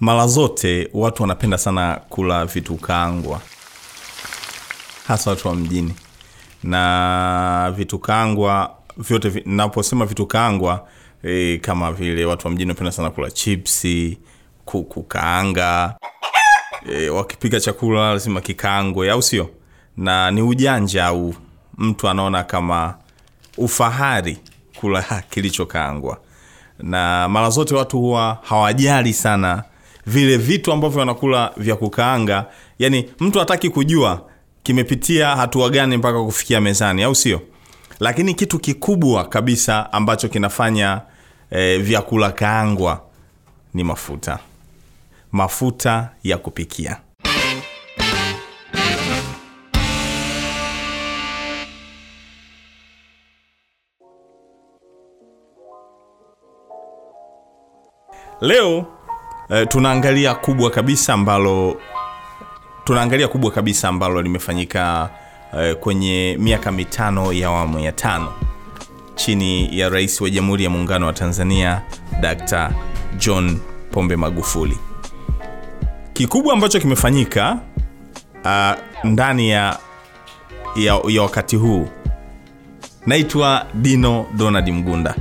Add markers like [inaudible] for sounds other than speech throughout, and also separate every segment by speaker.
Speaker 1: mara zote watu wanapenda sana kula vitu kaangwa. Hasa watu wa mjini. Na vitu kaangwa vyote naposema vitu kaangwa e, kama vile watu wa mjini wanapenda sana kula chipsi kuku e, wakipika chakula lazima kikaangwe au sio? Na ni ujanja au mtu anaona kama ufahari kula [laughs] kilichokaangwa na mara zote watu huwa hawajali sana vile vitu ambavyo wanakula vya kukaanga. Yani mtu hataki kujua kimepitia hatua gani mpaka kufikia mezani au sio? Lakini kitu kikubwa kabisa ambacho kinafanya e, vyakula kaangwa ni mafuta. Mafuta ya kupikia. Leo eh, tunaangalia kubwa kabisa ambalo tunaangalia kubwa kabisa ambalo limefanyika eh, kwenye miaka mitano ya awamu ya tano chini ya rais wa jamhuri ya muungano wa tanzania Dkt. john pombe magufuli kikubwa ambacho kimefanyika uh, ndani ya, ya, ya wakati huu naitwa dino donald mgunda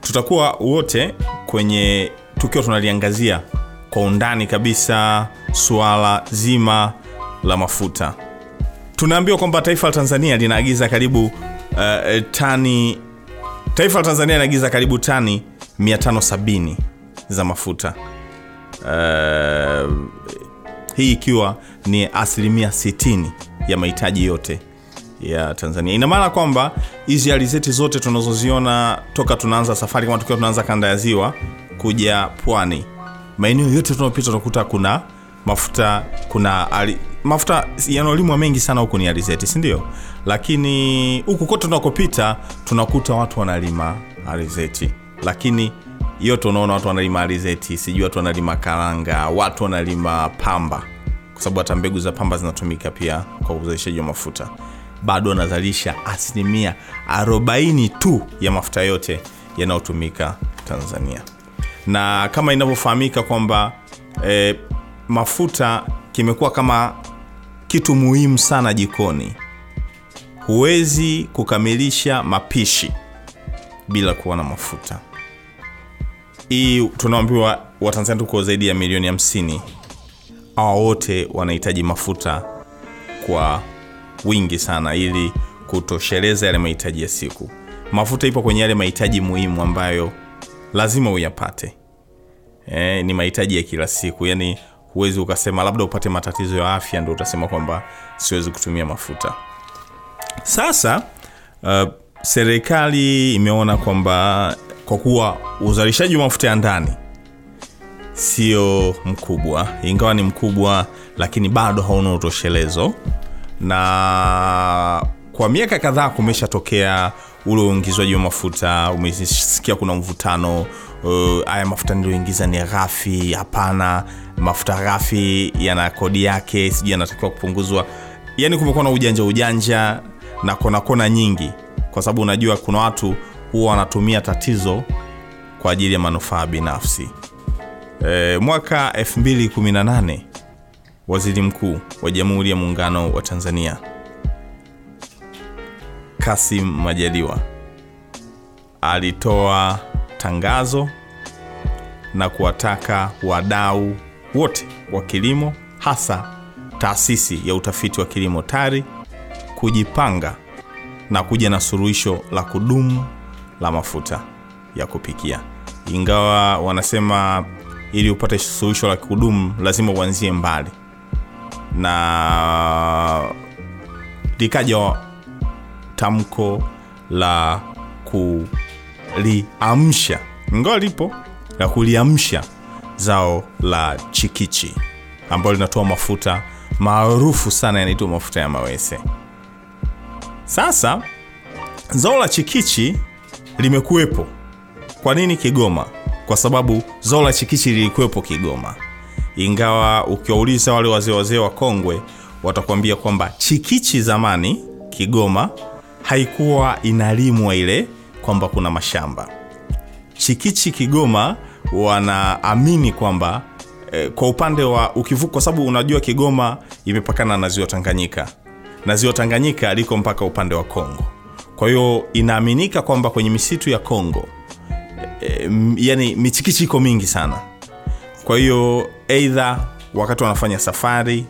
Speaker 1: tutakuwa wote kwenye tukiwa tunaliangazia kwa undani kabisa suala zima la mafuta. Tunaambiwa kwamba taifa la tanzania linaagiza karibu uh, tani taifa la tanzania linaagiza karibu tani 570 za mafuta. Uh, hii ikiwa ni asilimia 60 ya mahitaji yote ya tanzania. Ina maana kwamba hizi alizeti zote tunazoziona toka tunaanza safari kama tukiwa tunaanza kanda ya ziwa kuja pwani. Maeneo yote tunaopita tunakuta kuna mafuta kuna ali, mafuta yanaolimwa mengi sana huku ni alizeti sindio lakini huku kote tunakopita tunakuta watu wanalima alizeti lakini yote unaona watu wanalima alizeti sijui watu wanalima karanga watu wanalima pamba. Kwa sababu hata mbegu za pamba zinatumika pia kwa uzalishaji wa mafuta bado wanazalisha asilimia 40 tu ya mafuta yote yanayotumika tanzania. Na kama inavyofahamika kwamba e, mafuta kimekuwa kama kitu muhimu sana jikoni. Huwezi kukamilisha mapishi bila kuwa na mafuta. Hii tunaambiwa watanzania tuko zaidi ya milioni 50 hawa wote wanahitaji mafuta kwa wingi sana ili kutosheleza yale mahitaji ya siku. Mafuta ipo kwenye yale mahitaji muhimu ambayo lazima uyapate. E, ni mahitaji ya kila siku. Yani huwezi ukasema labda upate matatizo ya afya ndo utasema kwamba siwezi kutumia mafuta. Sasa uh, serikali imeona kwamba kwa kuwa uzalishaji wa mafuta ya ndani sio mkubwa ingawa ni mkubwa lakini bado hauna utoshelezo na kwa miaka kadhaa kumeshatokea ule uingizwaji wa mafuta umesikia kuna mvutano uh, haya mafuta niliyoingiza ni ghafi hapana mafuta ghafi yana kodi yake sijui yanatakiwa kupunguzwa. Yani kumekuwa na ujanja ujanja na kona kona nyingi kwa sababu unajua kuna watu huwa wanatumia tatizo kwa ajili ya manufaa binafsi. E, mwaka 218 waziri mkuu wa jamhuri ya muungano wa tanzania. Kasim majaliwa alitoa tangazo na kuwataka wadau wote wa kilimo hasa taasisi ya utafiti wa kilimo tari kujipanga na kuja na suluhisho la kudumu la mafuta ya kupikia. Ingawa wanasema ili upate suluhisho la kudumu lazima uanzie mbali na likaja tamko la kuliamsha. Ngo lipo la kuliamsha zao la chikichi ambalo linatoa mafuta maarufu sana yanaitwa mafuta ya mawese. Sasa zao la chikichi limekuwepo. Kwa nini kigoma? Kwa sababu zao la chikichi lilikuwepo kigoma ingawa ukiwauliza wale wazee wazee wa kongwe watakuambia kwamba chikichi zamani kigoma haikuwa inalimwa ile kwamba kuna mashamba chikichi kigoma wanaamini kwamba eh, kwa upande wa ukivuka, kwa sababu unajua Kigoma imepakana na ziwa Tanganyika na ziwa Tanganyika liko mpaka upande wa Kongo. Kwa hiyo inaaminika kwamba kwenye misitu ya Kongo e, yani michikichi iko mingi sana. Kwa hiyo eidha wakati wanafanya safari,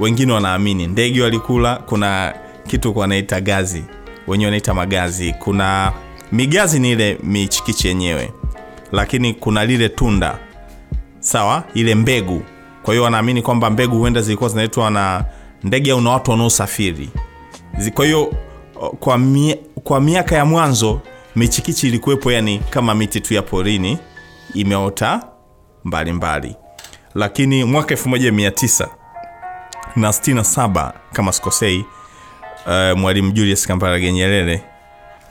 Speaker 1: wengine wanaamini ndege walikula. Kuna kitu wanaita gazi, wenyewe wanaita magazi. Kuna migazi ni ile michikichi yenyewe, lakini kuna lile tunda sawa, ile mbegu. Kwa hiyo wanaamini kwamba mbegu huenda zilikuwa zinaitwa na ndege au na watu wanaosafiri. Kwa hiyo kwa, mie, kwa miaka ya mwanzo michikichi ilikuwepo, yani kama miti tu ya porini imeota mbalimbali, lakini mwaka 1967 kama sikosei, uh, Mwalimu Julius Kambarage Nyerere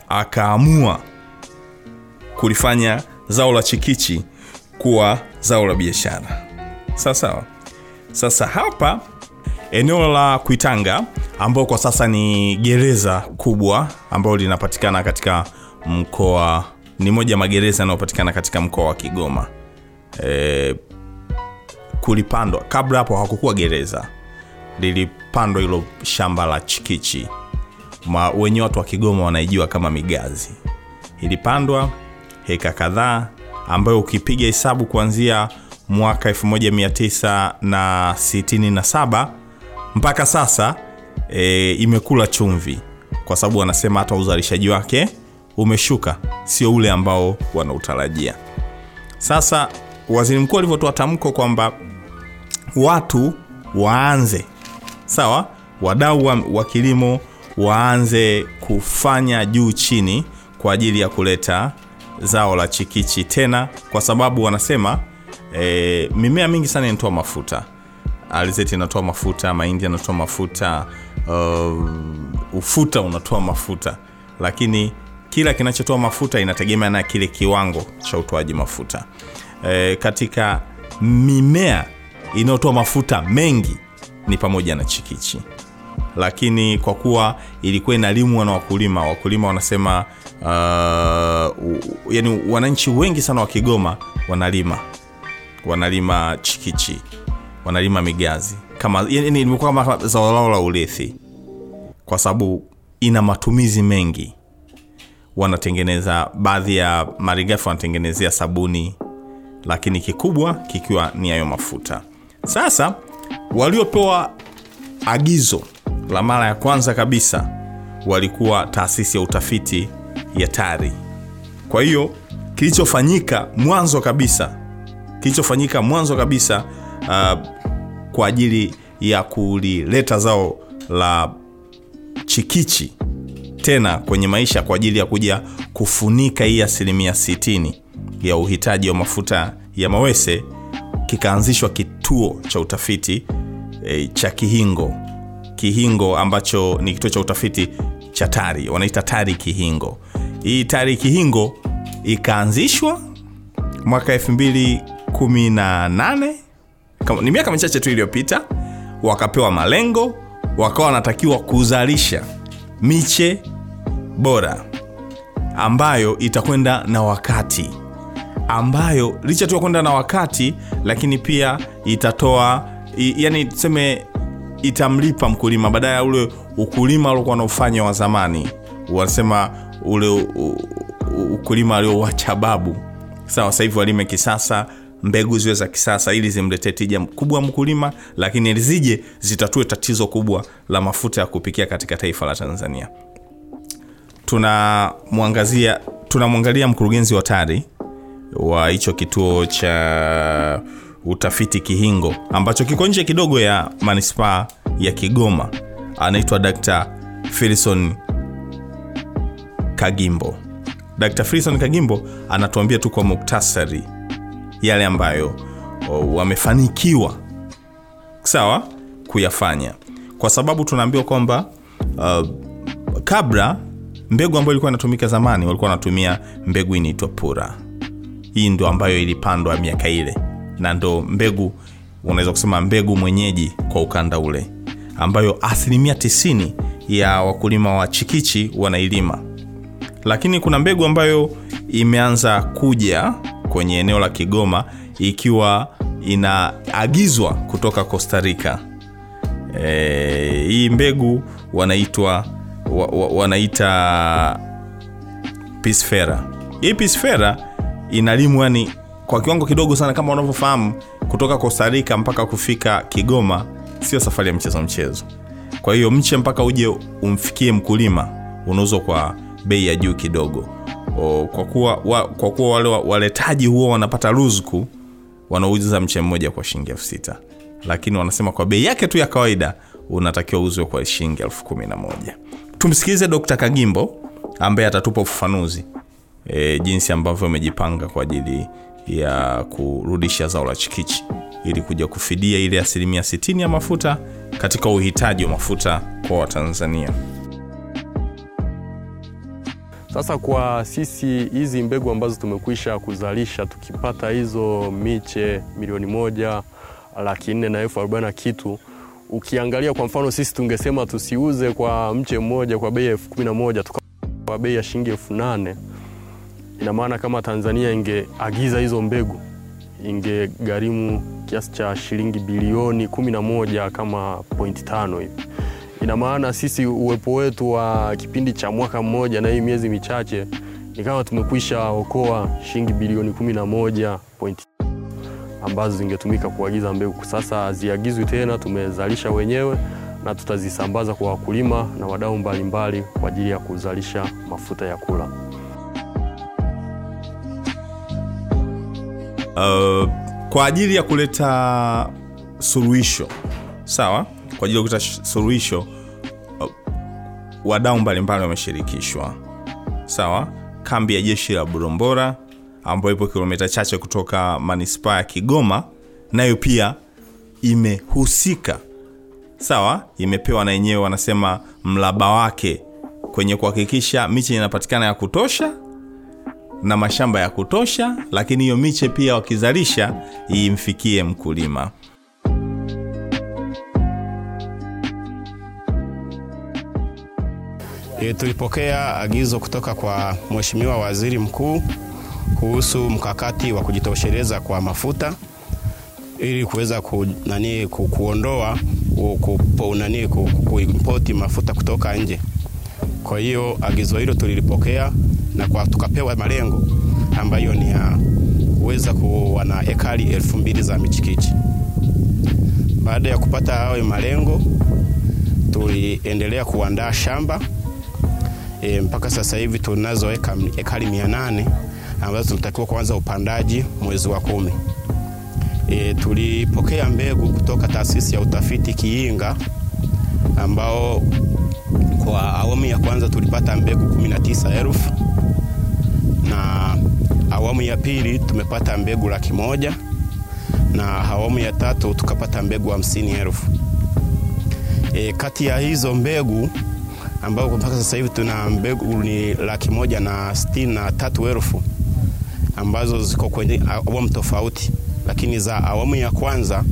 Speaker 1: akaamua kulifanya zao la chikichi kuwa zao la biashara. Sawa. Sasa hapa eneo la Kuitanga ambao kwa sasa ni gereza kubwa ambalo linapatikana katika mkoa, ni moja magereza yanayopatikana katika mkoa wa Kigoma. E, kulipandwa. Kabla hapo hakukuwa gereza, lilipandwa hilo shamba la chikichi, wenyewe watu wa Kigoma wanaijua kama migazi. Ilipandwa heka kadhaa, ambayo ukipiga hesabu kuanzia mwaka 1967 mpaka sasa e, imekula chumvi, kwa sababu wanasema hata uzalishaji wake umeshuka, sio ule ambao wanautarajia. Sasa waziri mkuu alivyotoa tamko kwamba watu waanze sawa, wadau wa, wa kilimo waanze kufanya juu chini kwa ajili ya kuleta zao la chikichi tena, kwa sababu wanasema e, mimea mingi sana inatoa mafuta. Alizeti inatoa mafuta, mahindi yanatoa mafuta, uh, ufuta unatoa mafuta, lakini kila kinachotoa mafuta inategemea na kile kiwango cha utoaji mafuta. E, katika mimea inayotoa mafuta mengi ni pamoja na chikichi, lakini kwa kuwa ilikuwa inalimwa na wakulima, wakulima wanasema uh, yani wananchi wengi sana wa Kigoma wanalima. Wanalima chikichi, wanalima migazi. Kama yani, imekuwa kama zao lao la urithi, kwa sababu ina matumizi mengi. Wanatengeneza baadhi ya marigafu wanatengenezea sabuni, lakini kikubwa kikiwa ni hayo mafuta. Sasa waliopewa agizo la mara ya kwanza kabisa walikuwa taasisi ya utafiti ya TARI. Kwa hiyo kilichofanyika mwanzo kabisa kilichofanyika mwanzo kabisa uh, kwa ajili ya kulileta zao la chikichi tena kwenye maisha kwa ajili ya kuja kufunika hii asilimia 60 ya uhitaji wa mafuta ya mawese, kikaanzishwa kituo cha utafiti e, cha Kihingo. Kihingo ambacho ni kituo cha utafiti cha TARI, wanaita TARI Kihingo. Hii TARI Kihingo ikaanzishwa mwaka 218 ni miaka michache tu iliyopita, wakapewa malengo, wakawa wanatakiwa kuzalisha miche bora ambayo itakwenda na wakati, ambayo licha tu kwenda na wakati, lakini pia itatoa i, yani tuseme itamlipa mkulima badala ya ule ukulima aliokuwa wanaofanya wa zamani, wanasema ule u, u, ukulima aliowacha babu. Sawa, sasa hivi walime kisasa, mbegu ziwe za kisasa ili zimletee tija kubwa mkulima, lakini zije zitatue tatizo kubwa la mafuta ya kupikia katika taifa la Tanzania. Tunamwangazia, tunamwangalia mkurugenzi wa TARI wa hicho kituo cha utafiti Kihingo ambacho kiko nje kidogo ya manispaa ya Kigoma, anaitwa Dr. Filson Kagimbo. Dr. Filson Kagimbo anatuambia tu kwa muktasari yale ambayo wamefanikiwa sawa kuyafanya, kwa sababu tunaambiwa kwamba uh, kabla mbegu ambayo ilikuwa inatumika zamani walikuwa wanatumia mbegu inaitwa pura. Hii ndo ambayo ilipandwa miaka ile na ndo mbegu unaweza kusema mbegu mwenyeji kwa ukanda ule, ambayo asilimia 90 ya wakulima wa chikichi wanailima. Lakini kuna mbegu ambayo imeanza kuja kwenye eneo la Kigoma ikiwa inaagizwa kutoka Costa. E, hii mbegu wanaitwa wa, wa, wanaita Pisfera. Hii Pisfera inalimwa yani kwa kiwango kidogo sana, kama unavyofahamu, kutoka Costa Rica mpaka kufika Kigoma sio safari ya mchezo mchezo. Kwa hiyo mche mpaka uje umfikie mkulima unauzwa kwa bei ya juu kidogo. O, kwa kuwa, wa, kwa kuwa wale waletaji huwa wanapata ruzuku, wanauza mche mmoja kwa shilingi elfu sita lakini wanasema kwa bei yake tu ya kawaida unatakiwa uzwe kwa shilingi elfu kumi na moja. Tumsikilize Dr. Kagimbo ambaye atatupa ufafanuzi e, jinsi ambavyo amejipanga kwa ajili ya kurudisha zao la chikichi ili kuja kufidia ile asilimia 60 ya mafuta katika uhitaji wa mafuta kwa Watanzania.
Speaker 2: Sasa kwa sisi hizi mbegu ambazo tumekwisha kuzalisha, tukipata hizo miche milioni moja laki nne na elfu arobaini kitu, ukiangalia kwa mfano sisi tungesema tusiuze kwa mche mmoja kwa bei ya elfu kumi na moja tuka kwa bei ya shilingi elfu nane ina maana kama Tanzania ingeagiza hizo mbegu ingegharimu kiasi cha shilingi bilioni kumi na moja kama pointi tano hivi. Ina maana sisi uwepo wetu wa kipindi cha mwaka mmoja na hii miezi michache ni kama tumekwisha okoa shilingi bilioni kumi na ambazo zingetumika kuagiza mbegu. Sasa haziagizwi tena, tumezalisha wenyewe na tutazisambaza kwa wakulima na wadau mbalimbali kwa ajili ya kuzalisha mafuta ya kula.
Speaker 1: Uh, kwa ajili ya kuleta suluhisho sawa, kwa ajili ya kuleta suluhisho uh, wadau mbalimbali wameshirikishwa sawa. Kambi ya jeshi la Burombora ambayo ipo kilomita chache kutoka manispaa ya Kigoma, nayo pia imehusika sawa, imepewa na yenyewe, wanasema mlaba wake kwenye kuhakikisha miche inapatikana ya kutosha na mashamba ya kutosha, lakini hiyo miche pia wakizalisha imfikie mkulima.
Speaker 3: E, tulipokea agizo kutoka kwa Mheshimiwa Waziri Mkuu kuhusu mkakati wa kujitosheleza kwa mafuta ili kuweza ku, nani, ku, kuondoa ku, ku, ku, mafuta kutoka nje. Kwa hiyo agizo hilo tulilipokea na kwa tukapewa malengo ambayo ni ya kuweza kuwa na ekari elfu mbili za michikichi. Baada ya kupata hayo malengo, tuliendelea kuandaa shamba e, mpaka sasa hivi tunazo ekari mia nane ambazo tunatakiwa kuanza upandaji mwezi wa kumi. E, tulipokea mbegu kutoka taasisi ya utafiti Kiinga ambao kwa awamu ya kwanza tulipata mbegu 19,000 na awamu ya pili tumepata mbegu laki moja na awamu ya tatu tukapata mbegu hamsini elfu. E, kati ya hizo mbegu ambao mpaka sasa hivi tuna mbegu ni laki moja na sitini na tatu elfu ambazo ziko kwenye awamu tofauti, lakini za awamu ya kwanza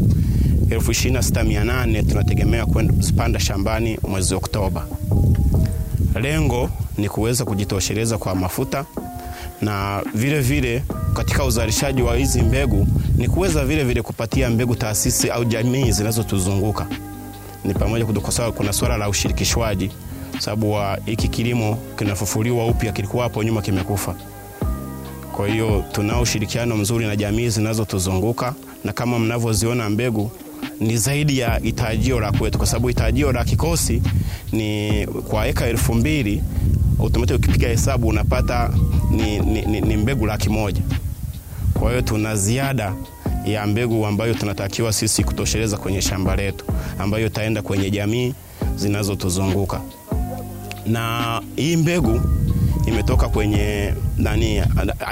Speaker 3: elfu ishirini na sita mia nane tunategemea kuzipanda shambani mwezi Oktoba. Lengo ni kuweza kujitosheleza kwa mafuta na vile vile katika uzalishaji wa hizi mbegu ni kuweza vile vile kupatia mbegu taasisi au jamii zinazotuzunguka. Ni pamoja kuna swala la ushirikishwaji, sababu hiki kilimo kinafufuliwa upya, kilikuwa hapo nyuma kimekufa. Kwa hiyo tunao ushirikiano mzuri na jamii zinazotuzunguka, na kama mnavyoziona mbegu ni zaidi ya hitajio la kwetu, kwa sababu hitajio la kikosi ni kwa eka elfu mbili automatic ukipiga hesabu unapata ni, ni, ni, ni mbegu laki moja. Kwa hiyo tuna ziada ya mbegu ambayo tunatakiwa sisi kutosheleza kwenye shamba letu ambayo itaenda kwenye jamii zinazotuzunguka, na hii mbegu imetoka kwenye nani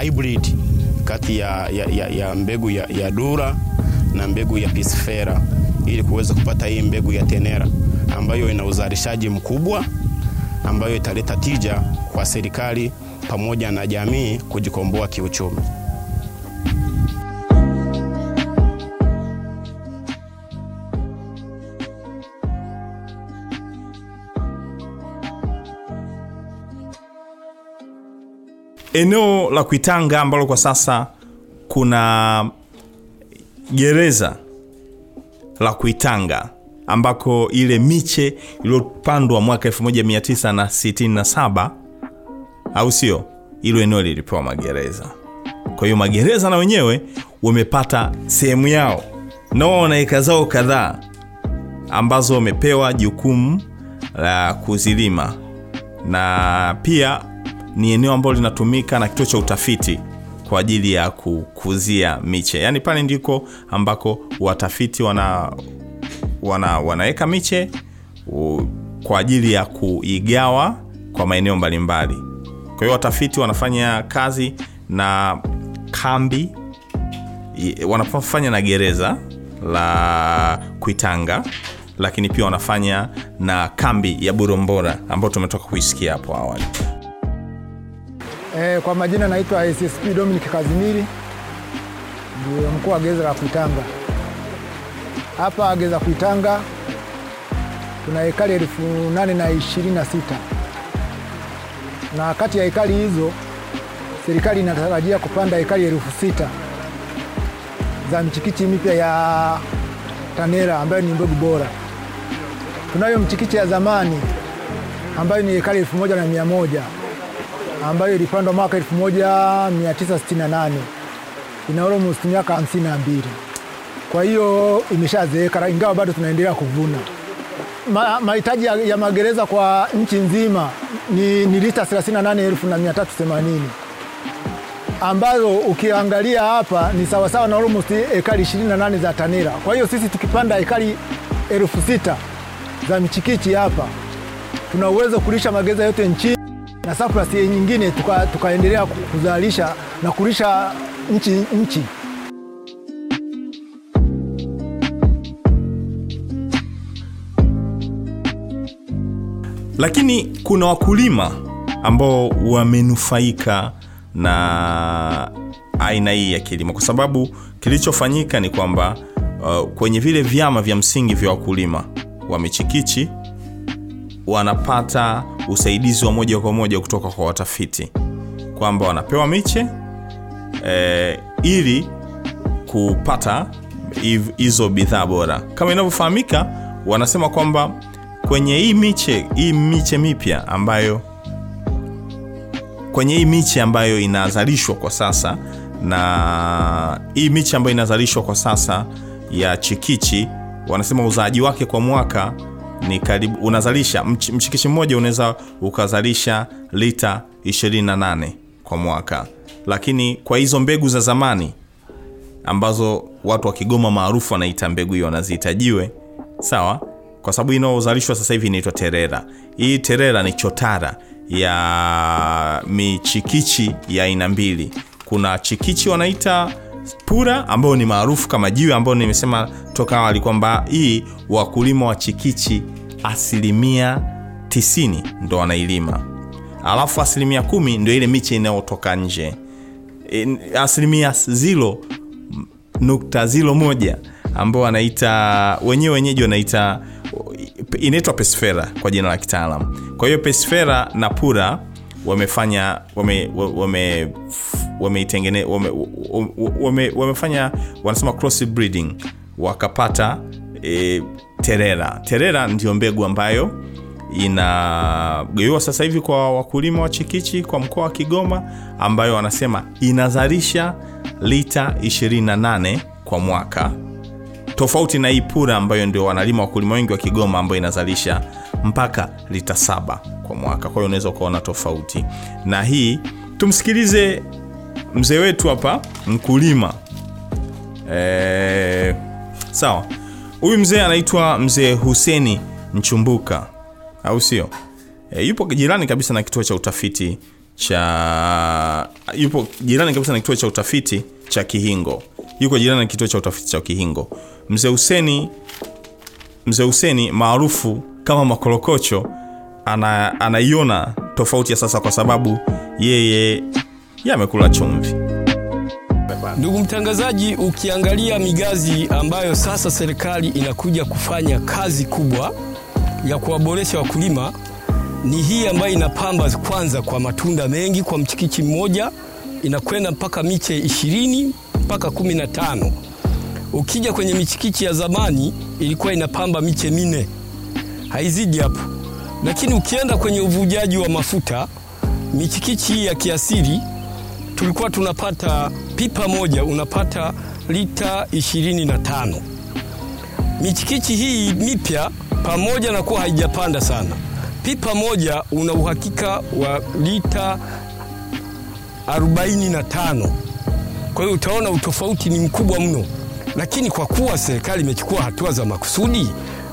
Speaker 3: hybrid kati ya, ya, ya, mbegu ya, ya Dura na mbegu ya Pisfera ili kuweza kupata hii mbegu ya Tenera ambayo ina uzalishaji mkubwa ambayo italeta tija kwa serikali pamoja na jamii kujikomboa kiuchumi.
Speaker 1: Eneo la Kuitanga ambalo kwa sasa kuna gereza la kuitanga ambako ile miche iliyopandwa mwaka 1967 au sio? Ilo eneo lilipewa magereza. Kwa hiyo magereza na wenyewe wamepata sehemu yao. Nao wana eka zao kadhaa ambazo wamepewa jukumu la kuzilima. Na pia ni eneo ambalo linatumika na kituo cha utafiti kwa ajili ya kukuzia miche. Yaani pale ndiko ambako watafiti wana, wana wanaweka miche u, kwa ajili ya kuigawa kwa maeneo mbalimbali kwa hiyo watafiti wanafanya kazi na kambi wanafanya na gereza la kuitanga lakini pia wanafanya na kambi ya burombora ambayo tumetoka kuisikia hapo awali
Speaker 4: E, kwa majina naitwa SSP Dominic Kazimiri, ndio mkuu wa gereza la Kuitanga. Hapa ageza Kuitanga tuna hekari elfu nane na ishirini na sita na kati ya hekari hizo serikali inatarajia kupanda hekari elfu sita za mchikichi mipya ya Tanera ambayo ni mbegu bora. Tunayo mchikichi ya zamani ambayo ni hekari elfu moja na mia moja ambayo ilipandwa mwaka 1968 ina almost miaka 52. Kwa hiyo imeshazeeka, ingawa bado tunaendelea kuvuna. Ma- Mahitaji ya, ya magereza kwa nchi nzima ni, ni lita 38,380 ambazo ukiangalia hapa ni sawasawa na almost ekari 28 za Tanera. Kwa hiyo sisi tukipanda ekari elfu sita za michikichi hapa tuna uwezo kulisha magereza yote nchini na surplus nyingine tukaendelea tuka kuzalisha na kulisha nchi nchi.
Speaker 1: Lakini kuna wakulima ambao wamenufaika na aina hii ya kilimo. Kwa sababu kilichofanyika ni kwamba uh, kwenye vile vyama vya msingi vya wakulima wa michikichi wanapata usaidizi wa moja kwa moja kutoka kwa watafiti. Kwamba wanapewa miche eh, ili kupata hizo bidhaa bora. Kama inavyofahamika wanasema kwamba kwenye hii miche hii miche mipya ambayo kwenye hii miche ambayo inazalishwa kwa sasa na hii miche ambayo inazalishwa kwa sasa ya chikichi wanasema uzaaji wake kwa mwaka ni karibu unazalisha mch, mchikichi mmoja unaweza ukazalisha lita 28 kwa mwaka. Lakini kwa hizo mbegu za zamani ambazo watu wa Kigoma maarufu wanaita mbegu hiyo wanaziita jiwe, sawa, kwa sababu inaozalishwa sasa hivi inaitwa terera. Hii terera ni chotara ya michikichi ya aina mbili. Kuna chikichi wanaita pura ambayo ni maarufu kama jiwe, ambayo nimesema toka awali kwamba hii wakulima wa chikichi asilimia 90 ndo wanailima, alafu asilimia kumi ndo ile miche inayotoka nje In- asilimia zilo nukta zilo moja ambao wanaita wenyewe wenyeji wanaita inaitwa pesfera kwa jina la kitaalam kwa hiyo pesfera na pura wamefanya wame, wame, wameitengene wame, wame, wamefanya wanasema cross breeding wakapata e, terera. Terera ndio mbegu ambayo inagawiwa sasa hivi kwa wakulima wa chikichi kwa mkoa wa Kigoma, ambayo wanasema inazalisha lita 28 kwa mwaka, tofauti na hii pura ambayo ndio wanalima wakulima wengi wa Kigoma, ambayo inazalisha mpaka lita saba kwa mwaka. Kwa hiyo unaweza ukaona tofauti na hii. Tumsikilize mzee wetu hapa, mkulima e, sawa. Huyu mzee anaitwa mzee Huseni Mchumbuka au sio? E, yupo jirani kabisa na kituo cha utafiti cha yupo jirani kabisa na kituo cha utafiti cha Kihingo, yuko jirani na kituo cha utafiti cha Kihingo. Mzee Huseni mzee Huseni maarufu kama Makorokocho ana, anaiona tofauti ya sasa kwa sababu yeye yamekula chumvi.
Speaker 5: Ndugu mtangazaji, ukiangalia migazi ambayo sasa serikali inakuja kufanya kazi kubwa ya kuwaboresha wakulima ni hii ambayo inapamba kwanza kwa matunda mengi kwa mchikichi mmoja inakwenda mpaka miche ishirini mpaka kumi na tano. Ukija kwenye michikichi ya zamani ilikuwa inapamba miche minne, haizidi hapo. Lakini ukienda kwenye uvujaji wa mafuta, michikichi hii ya kiasili tulikuwa tunapata pipa moja unapata lita ishirini na tano. Michikichi hii mipya pamoja na kuwa haijapanda sana, pipa moja una uhakika wa lita 45. Kwa hiyo utaona utofauti ni mkubwa mno, lakini kwa kuwa serikali imechukua hatua za makusudi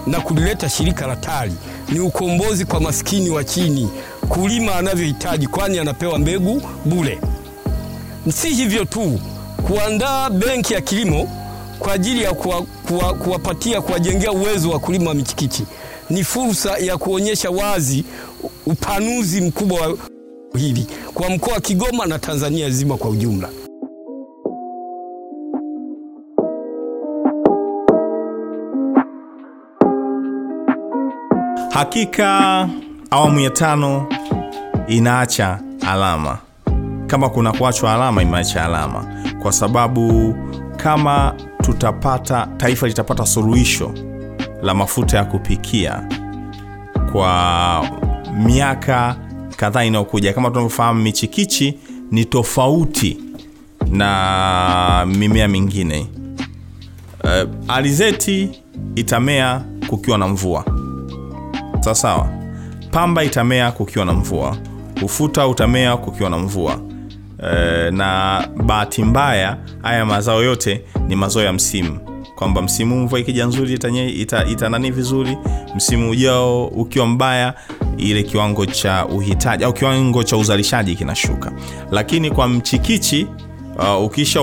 Speaker 5: na kulileta shirika la TARI, ni ukombozi kwa maskini wa chini, kulima anavyohitaji, kwani anapewa mbegu bure. Si hivyo tu, kuandaa benki ya kilimo kwa ajili ya kuwa, kuwa, kuwapatia kuwajengea uwezo wa kulima michikichi ni fursa ya kuonyesha wazi upanuzi mkubwa wa hili kwa mkoa wa Kigoma na Tanzania nzima kwa ujumla.
Speaker 1: Hakika awamu ya tano inaacha alama. Kama kuna kuachwa alama, imeacha alama, kwa sababu kama tutapata, taifa litapata suluhisho la mafuta ya kupikia kwa miaka kadhaa inayokuja. Kama tunavyofahamu, michikichi ni tofauti na mimea mingine. Uh, alizeti itamea kukiwa na mvua sawa sawa. Pamba itamea kukiwa na mvua, ufuta utamea kukiwa na mvua. Uh, na bahati mbaya haya mazao yote ni mazao ya msimu, kwamba msimu mvua ikija nzuri itanye, ita, ita vizuri, msimu ujao ukiwa mbaya, ile kiwango cha uhitaji au kiwango cha uzalishaji kinashuka. Lakini kwa mchikichi uh, ukisha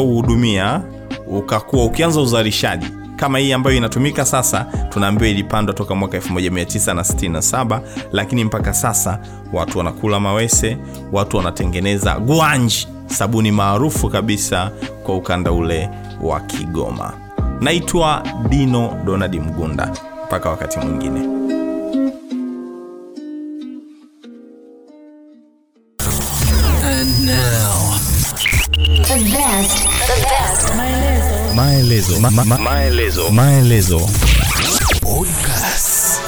Speaker 1: ukakuwa ukianza uzalishaji kama hii ambayo inatumika sasa, tunaambiwa ilipandwa toka mwaka 1967 lakini mpaka sasa watu wanakula mawese, watu wanatengeneza gwanji, sabuni maarufu kabisa kwa ukanda ule wa Kigoma. Naitwa Dino Donald Mgunda, mpaka wakati mwingine.
Speaker 6: And now,
Speaker 7: The best, the best.
Speaker 8: Maelezo. Ma, ma, maelezo. Maelezo.
Speaker 6: podcast.